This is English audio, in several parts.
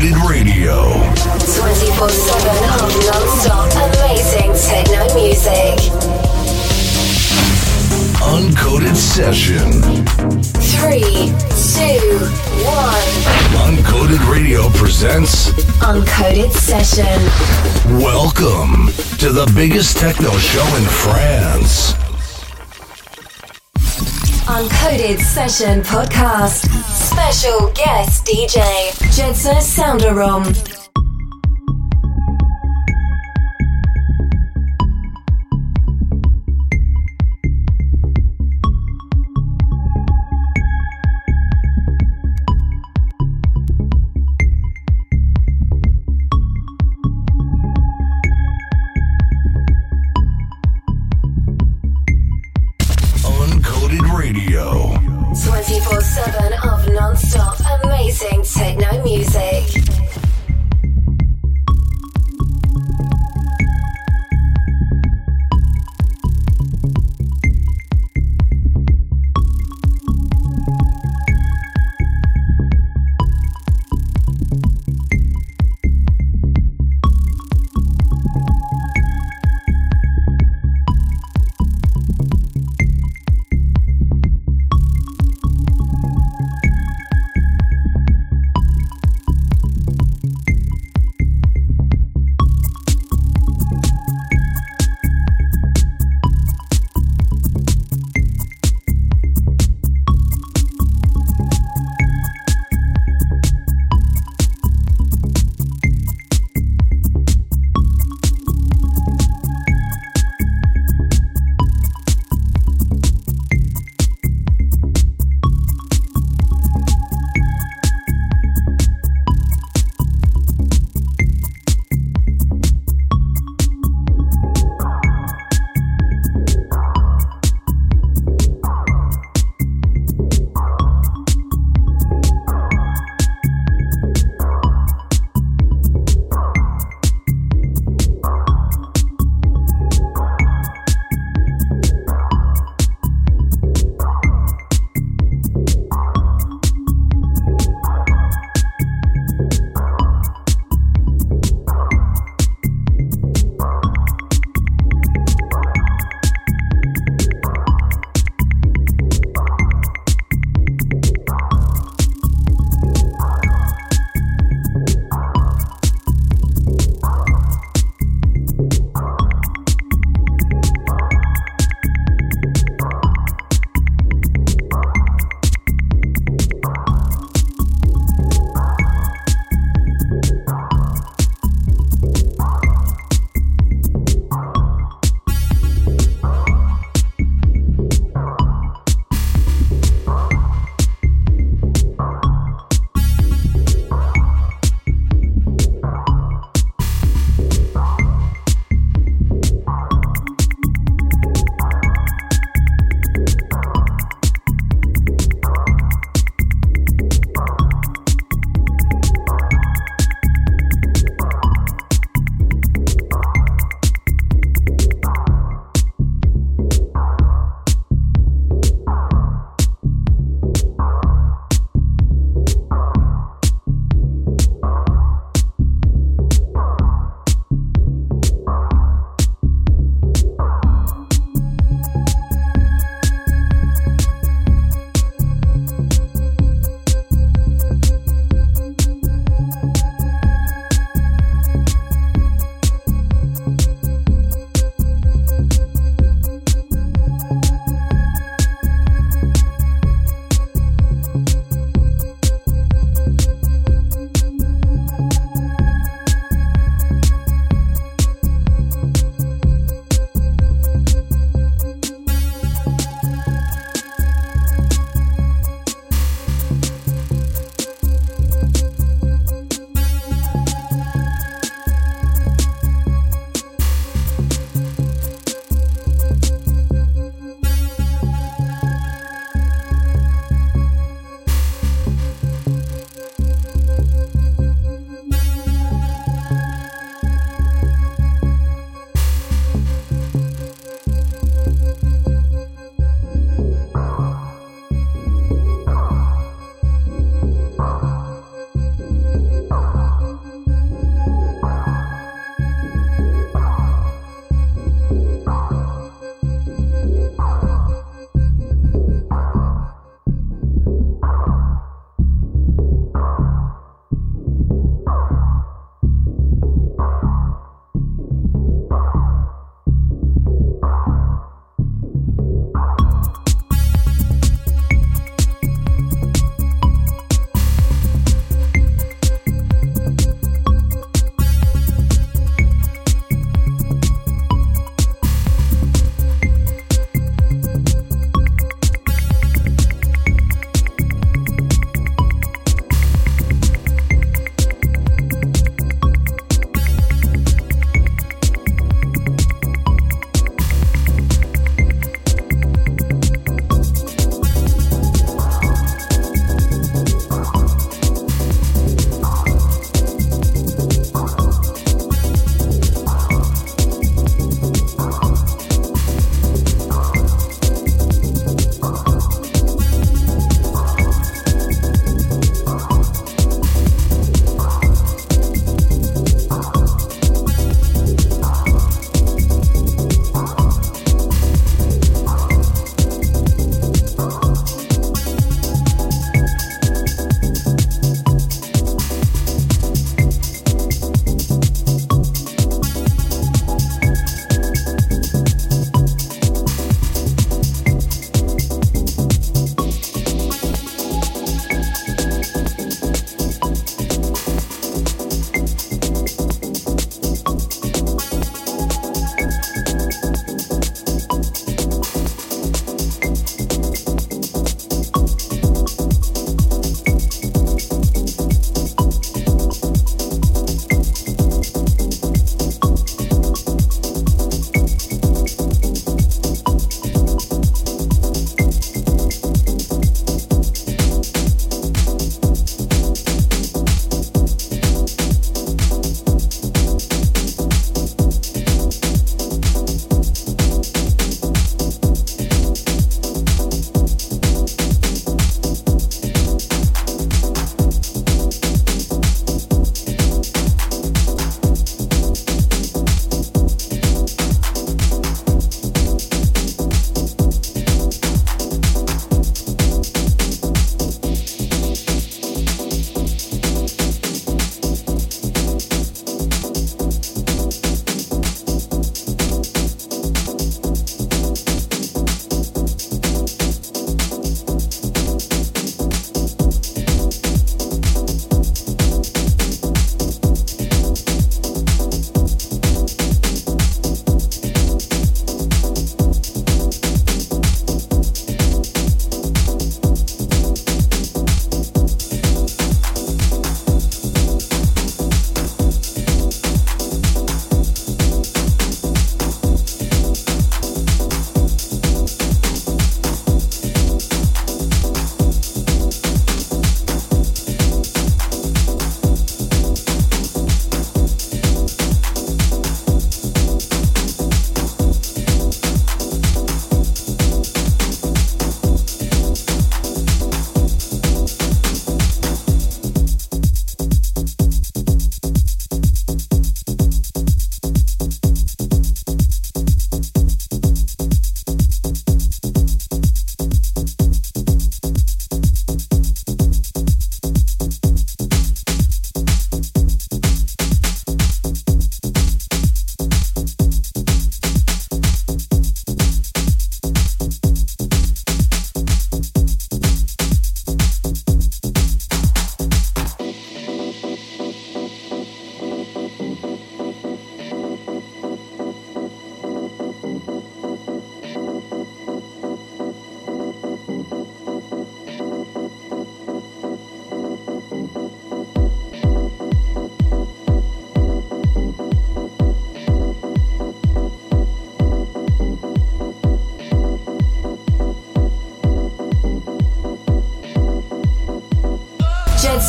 Uncoded Radio. 24 7 of non stop amazing techno music. Uncoded Session. 3, 2, 1. Uncoded Radio presents Uncoded Session. Welcome to the biggest techno show in France. Uncoded Session Podcast. Special guest DJ, Jedza Soundarom.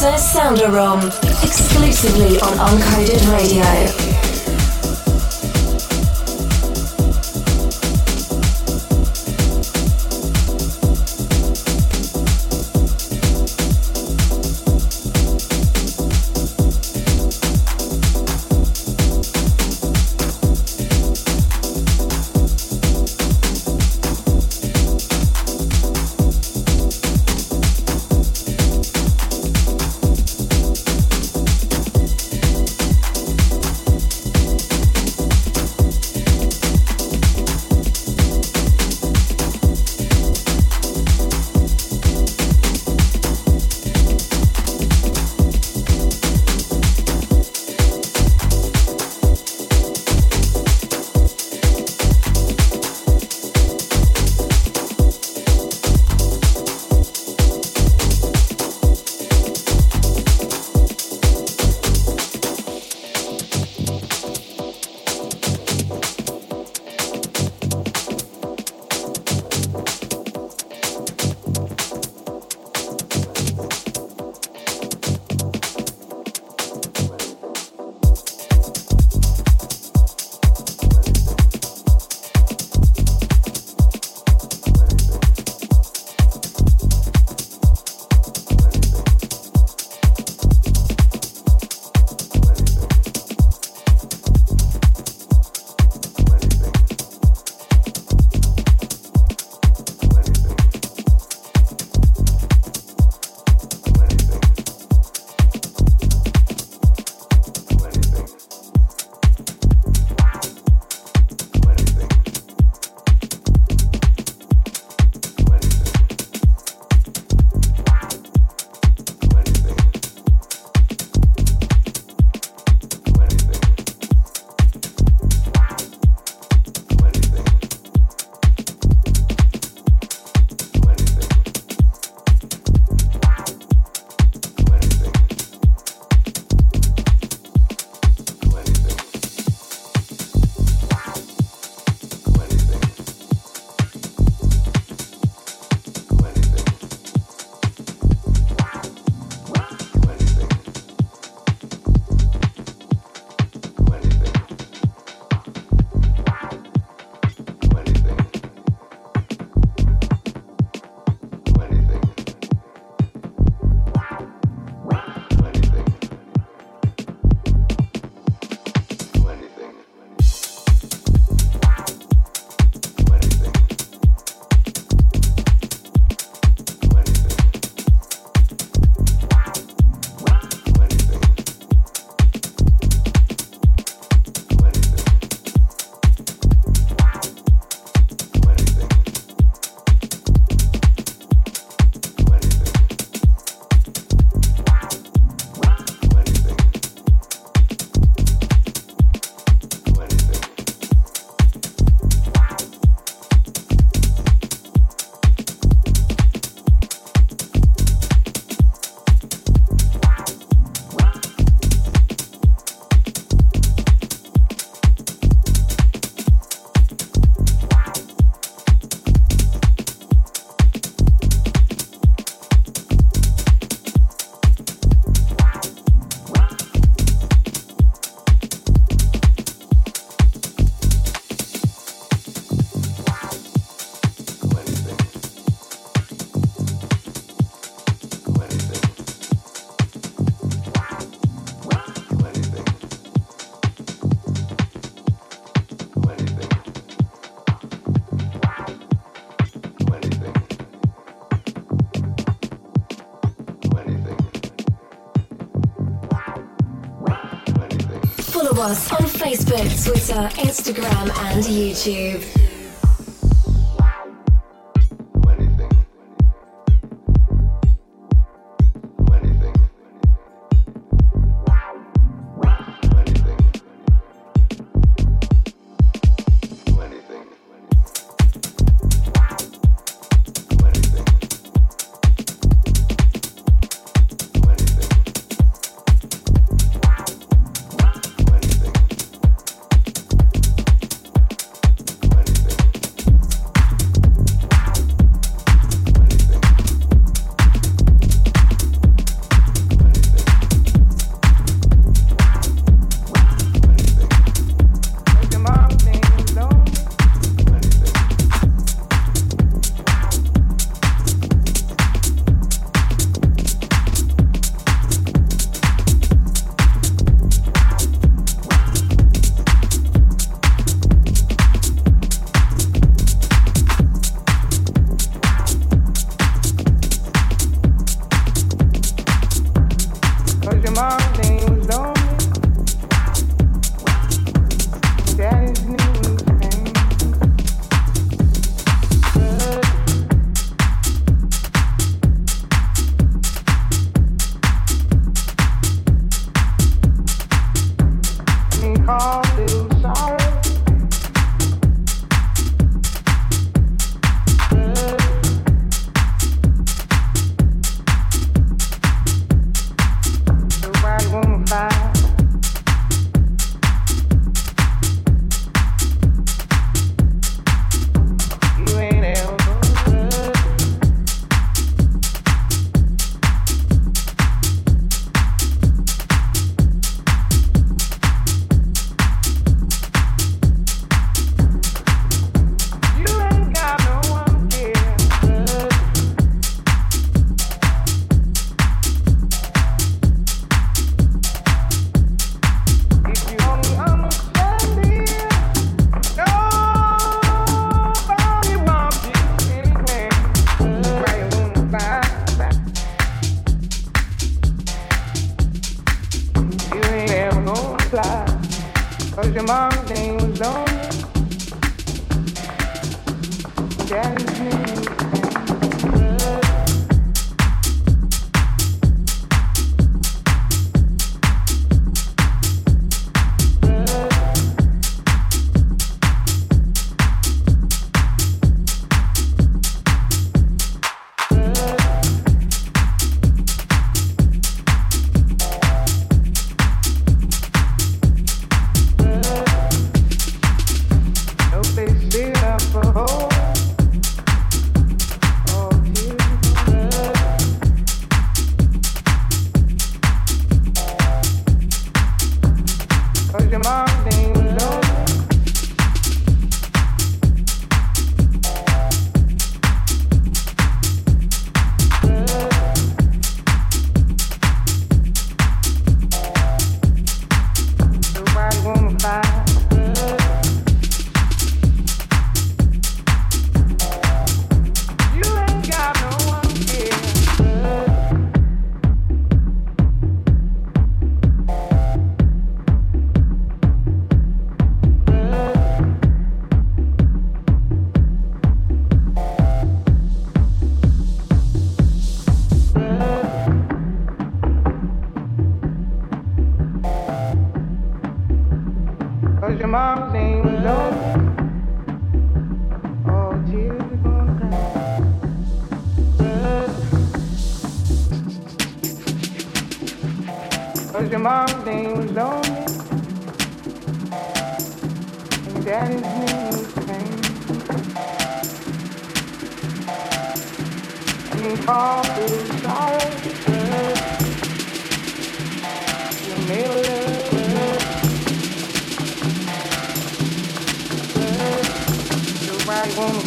Producer Soundarom, exclusively on Uncoded Radio. Twitter, Instagram, and YouTube.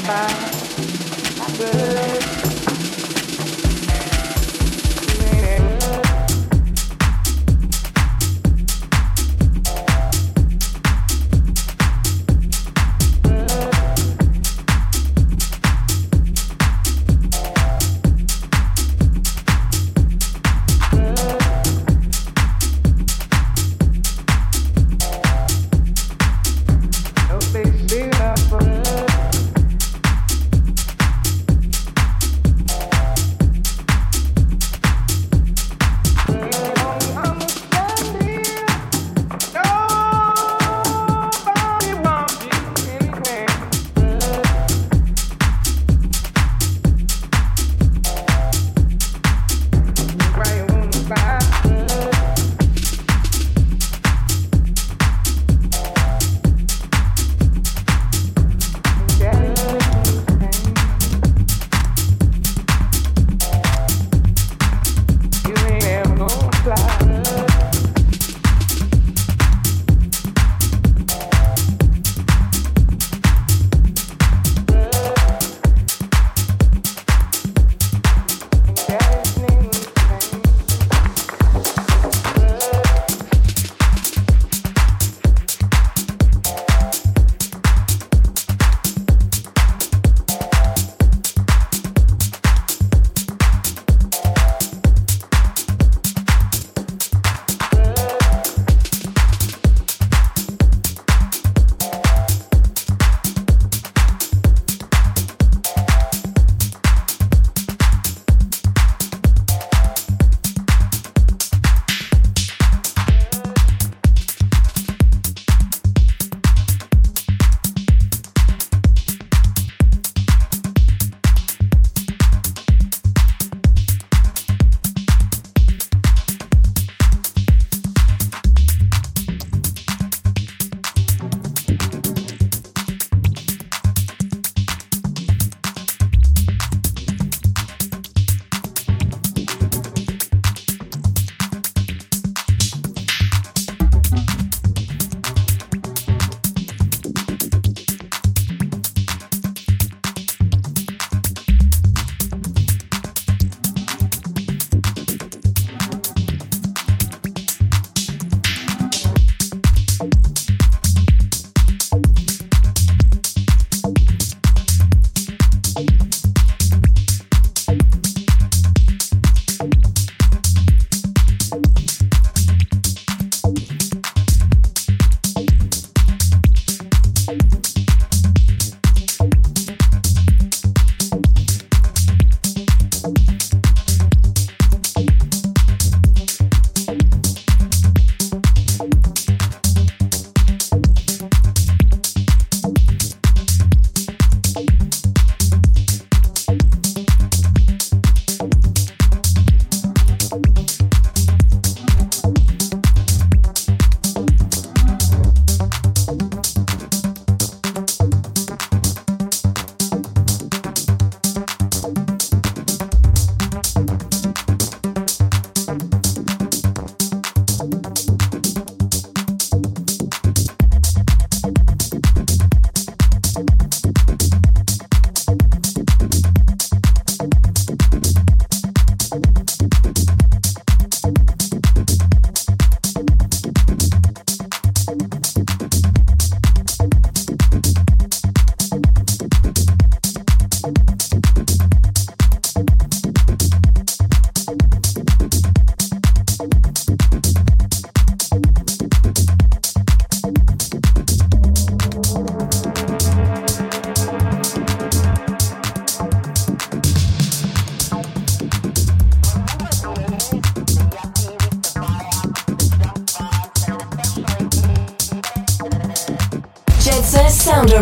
by. I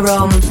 Soundarom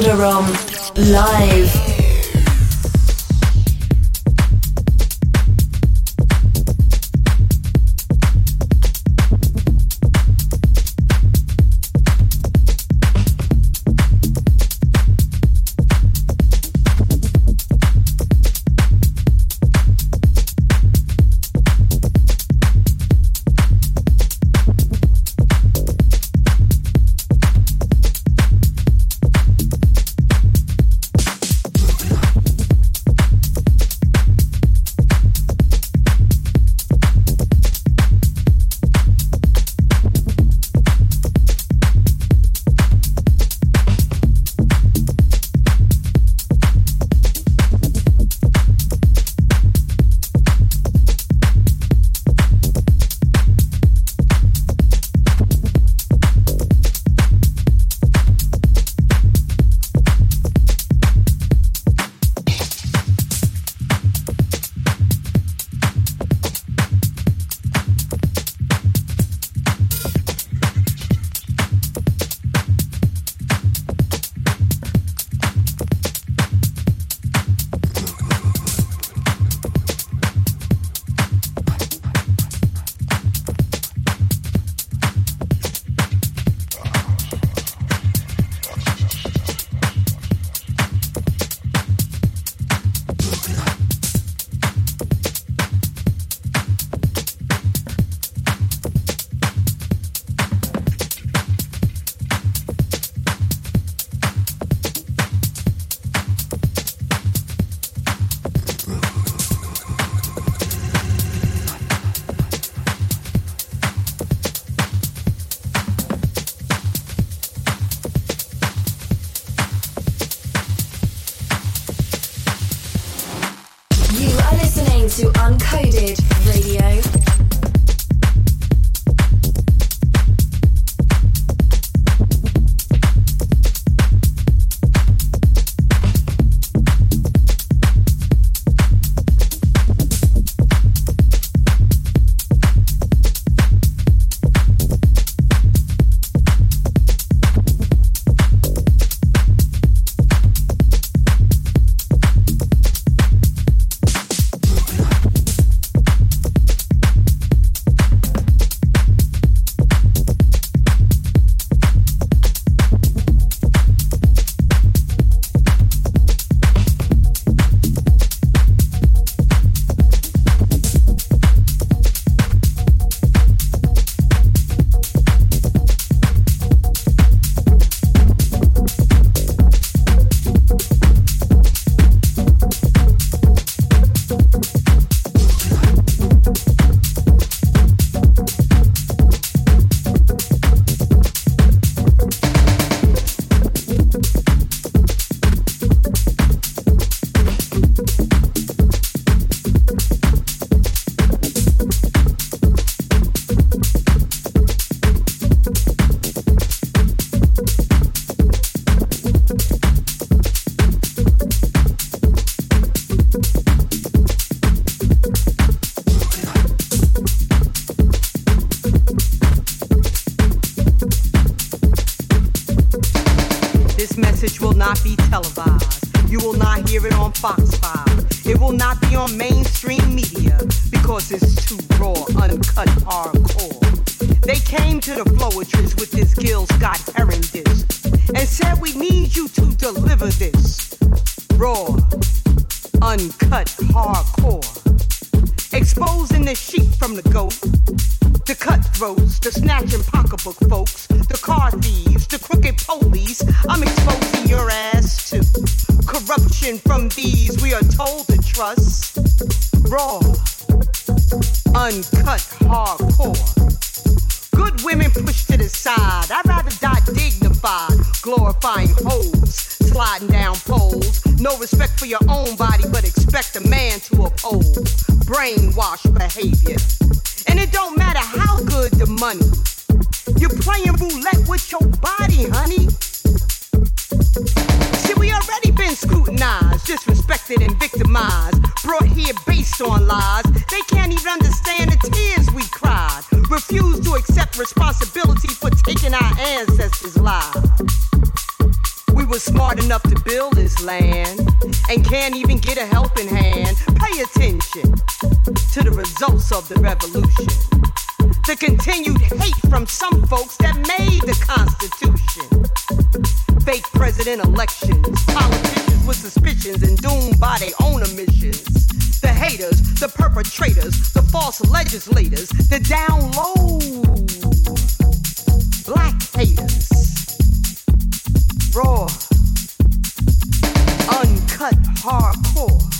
Soundarom. Live. Results of the revolution. The continued hate from some folks that made the Constitution. Fake president elections, politicians with suspicions and doomed by their own omissions. The haters, the perpetrators, the false legislators, the down low black haters. Raw, uncut, hardcore.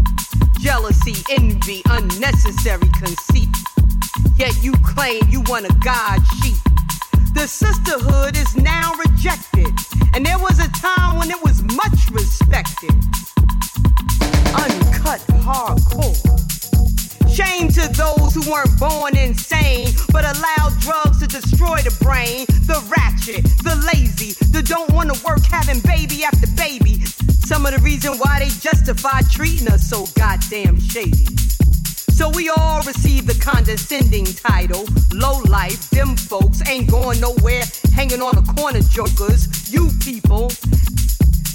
jealousy, envy, unnecessary conceit. Yet you claim you want a God sheep. The sisterhood is now rejected, and there was a time when it was much respected. Uncut hardcore. Shame to those who weren't born insane, but allowed drugs to destroy the brain. The ratchet, the lazy, the don't wanna work having baby after baby. Some of the reason why they justify treating us so goddamn shady. So we all receive the condescending title. Low life, them folks ain't going nowhere, hanging on the corner jokers. You people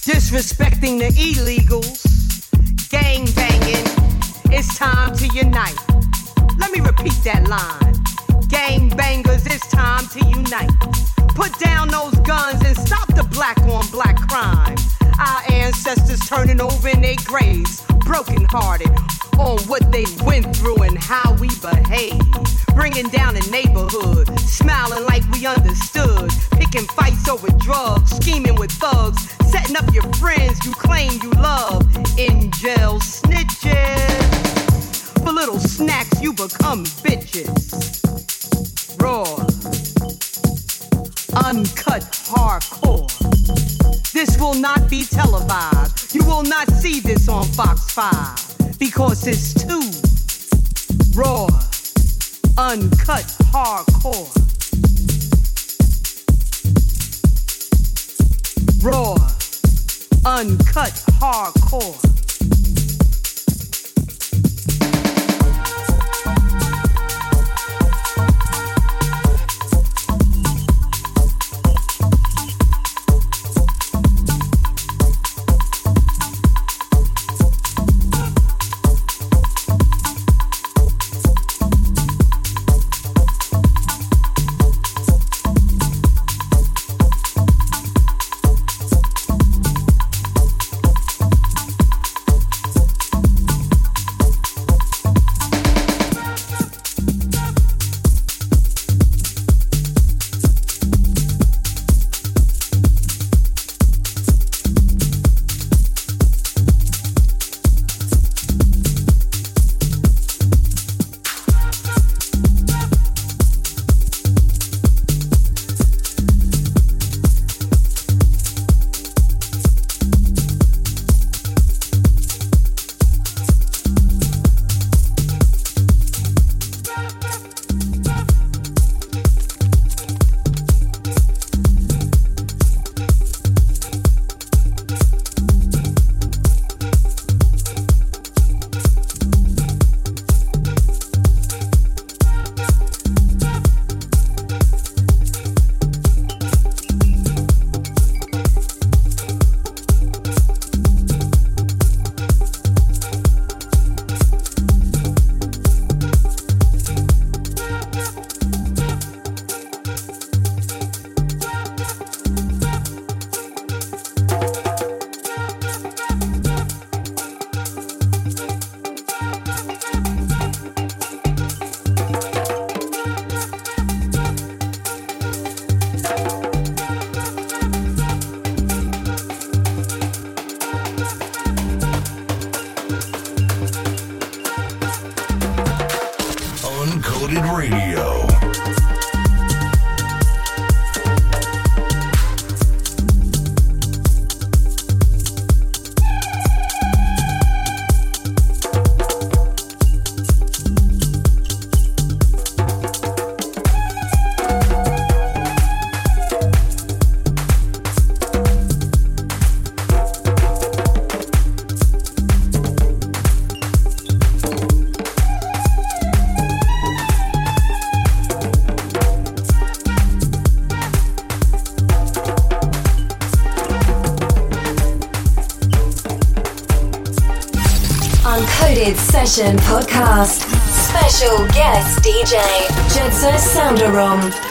disrespecting the illegals, gang banging. It's time to unite. Let me repeat that line. Gang bangers, it's time to unite. Put down those guns and stop the black on black crime. Our ancestors turning over in their graves, brokenhearted on what they went through and how we behave. Bringing down the neighborhood, smiling like we understood. Picking fights over drugs, scheming with thugs, setting up your friends you claim you love. In jail snitches. For little snacks, you become bitches. Raw, uncut, hardcore. This will not be televised. You will not see this on Fox 5 because it's too raw, uncut, hardcore. Raw, uncut, hardcore. Session Podcast. Special guest DJ, Jedza Soundarom.